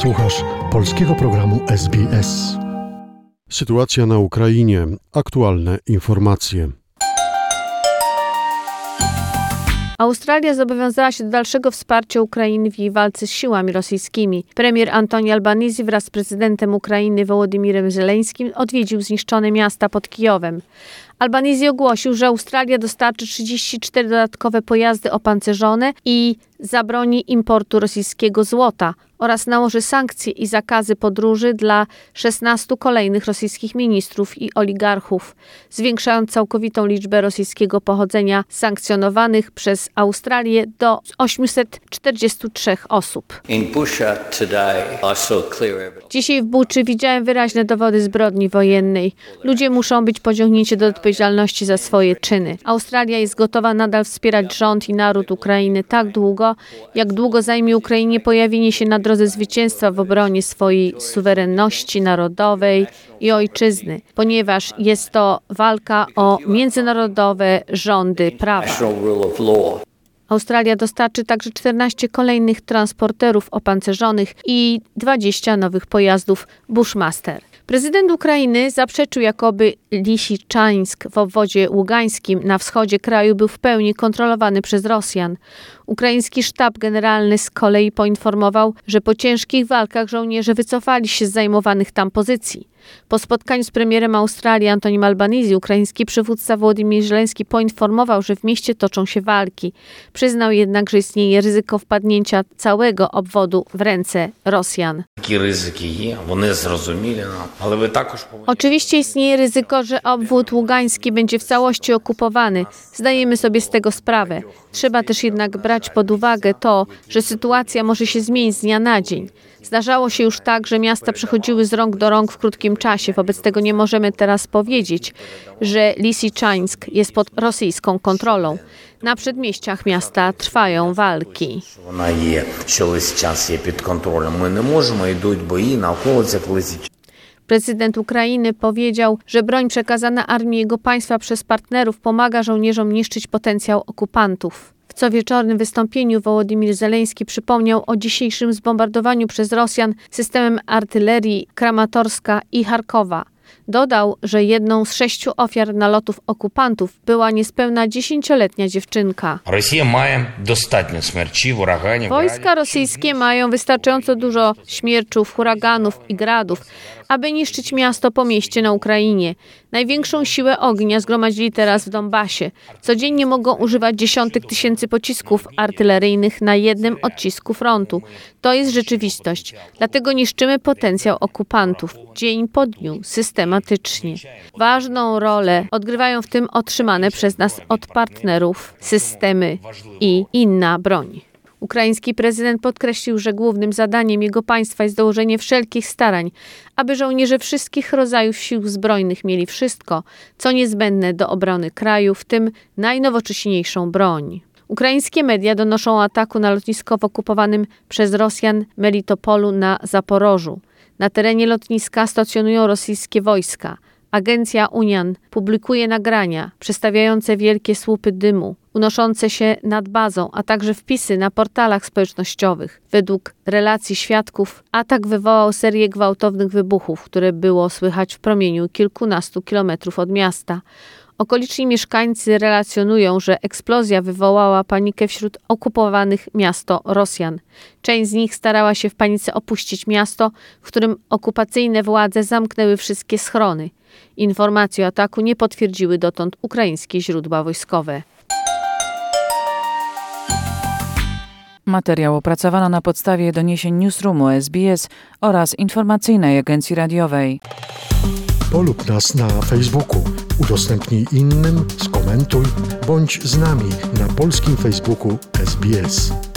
Słuchasz polskiego programu SBS. Sytuacja na Ukrainie. Aktualne informacje. Australia zobowiązała się do dalszego wsparcia Ukrainy w jej walce z siłami rosyjskimi. Premier Antoni Albanese wraz z prezydentem Ukrainy Wołodymirem Zeleńskim odwiedził zniszczone miasta pod Kijowem. Albanese ogłosił, że Australia dostarczy 34 dodatkowe pojazdy opancerzone i zabroni importu rosyjskiego złota oraz nałoży sankcje i zakazy podróży dla 16 kolejnych rosyjskich ministrów i oligarchów, zwiększając całkowitą liczbę rosyjskiego pochodzenia sankcjonowanych przez Australię do 843 osób. Dzisiaj w Buczy widziałem wyraźne dowody zbrodni wojennej. Ludzie muszą być pociągnięci do odpowiedzialności za swoje czyny. Australia jest gotowa nadal wspierać rząd i naród Ukrainy tak długo, jak długo zajmie Ukrainie pojawienie się na drodze zwycięstwa w obronie swojej suwerenności narodowej i ojczyzny, ponieważ jest to walka o międzynarodowe rządy prawa. Australia dostarczy także 14 kolejnych transporterów opancerzonych i 20 nowych pojazdów Bushmaster. Prezydent Ukrainy zaprzeczył, jakoby Lisiczańsk w obwodzie ługańskim na wschodzie kraju był w pełni kontrolowany przez Rosjan. Ukraiński sztab generalny z kolei poinformował, że po ciężkich walkach żołnierze wycofali się z zajmowanych tam pozycji. Po spotkaniu z premierem Australii Antonim Albanese ukraiński przywódca Władimir Żeleński poinformował, że w mieście toczą się walki. Przyznał jednak, że istnieje ryzyko wpadnięcia całego obwodu w ręce Rosjan. Oczywiście istnieje ryzyko, że obwód ługański będzie w całości okupowany. Zdajemy sobie z tego sprawę. Trzeba też jednak brać pod uwagę to, że sytuacja może się zmienić z dnia na dzień. Zdarzało się już tak, że miasta przechodziły z rąk do rąk w krótkim czasie. Wobec tego nie możemy teraz powiedzieć, że Lisiczańsk jest pod rosyjską kontrolą. Na przedmieściach miasta trwają walki. Ona jest, że czas jest pod kontrolą. My nie możemy iść boje na okolicach Prezydent Ukrainy powiedział, że broń przekazana armii jego państwa przez partnerów pomaga żołnierzom niszczyć potencjał okupantów. W cowieczornym wystąpieniu Wołodymir Zeleński przypomniał o dzisiejszym zbombardowaniu przez Rosjan systemem artylerii Kramatorska i Charkowa. Dodał, że jedną z sześciu ofiar nalotów okupantów była niespełna dziesięcioletnia dziewczynka. Rosja ma huraganów. Wojska rosyjskie mają wystarczająco dużo śmierczów, huraganów i gradów aby niszczyć miasto po mieście na Ukrainie. Największą siłę ognia zgromadzili teraz w Donbasie. Codziennie mogą używać dziesiątek tysięcy pocisków artyleryjnych na jednym odcisku frontu. To jest rzeczywistość. Dlatego niszczymy potencjał okupantów dzień po dniu, systematycznie. Ważną rolę odgrywają w tym otrzymane przez nas od partnerów systemy i inna broń. Ukraiński prezydent podkreślił, że głównym zadaniem jego państwa jest dołożenie wszelkich starań, aby żołnierze wszystkich rodzajów sił zbrojnych mieli wszystko, co niezbędne do obrony kraju, w tym najnowocześniejszą broń. Ukraińskie media donoszą o ataku na lotnisko w okupowanym przez Rosjan Melitopolu na Zaporożu. Na terenie lotniska stacjonują rosyjskie wojska. Agencja Unian publikuje nagrania przedstawiające wielkie słupy dymu unoszące się nad bazą, a także wpisy na portalach społecznościowych. Według relacji świadków atak wywołał serię gwałtownych wybuchów, które było słychać w promieniu kilkunastu kilometrów od miasta. Okoliczni mieszkańcy relacjonują, że eksplozja wywołała panikę wśród okupowanych miasto Rosjan. Część z nich starała się w panice opuścić miasto, w którym okupacyjne władze zamknęły wszystkie schrony. Informacje o ataku nie potwierdziły dotąd ukraińskie źródła wojskowe. Materiał opracowano na podstawie doniesień Newsroomu SBS oraz informacyjnej agencji radiowej. Polub nas na Facebooku, udostępnij innym, skomentuj, bądź z nami na polskim Facebooku SBS.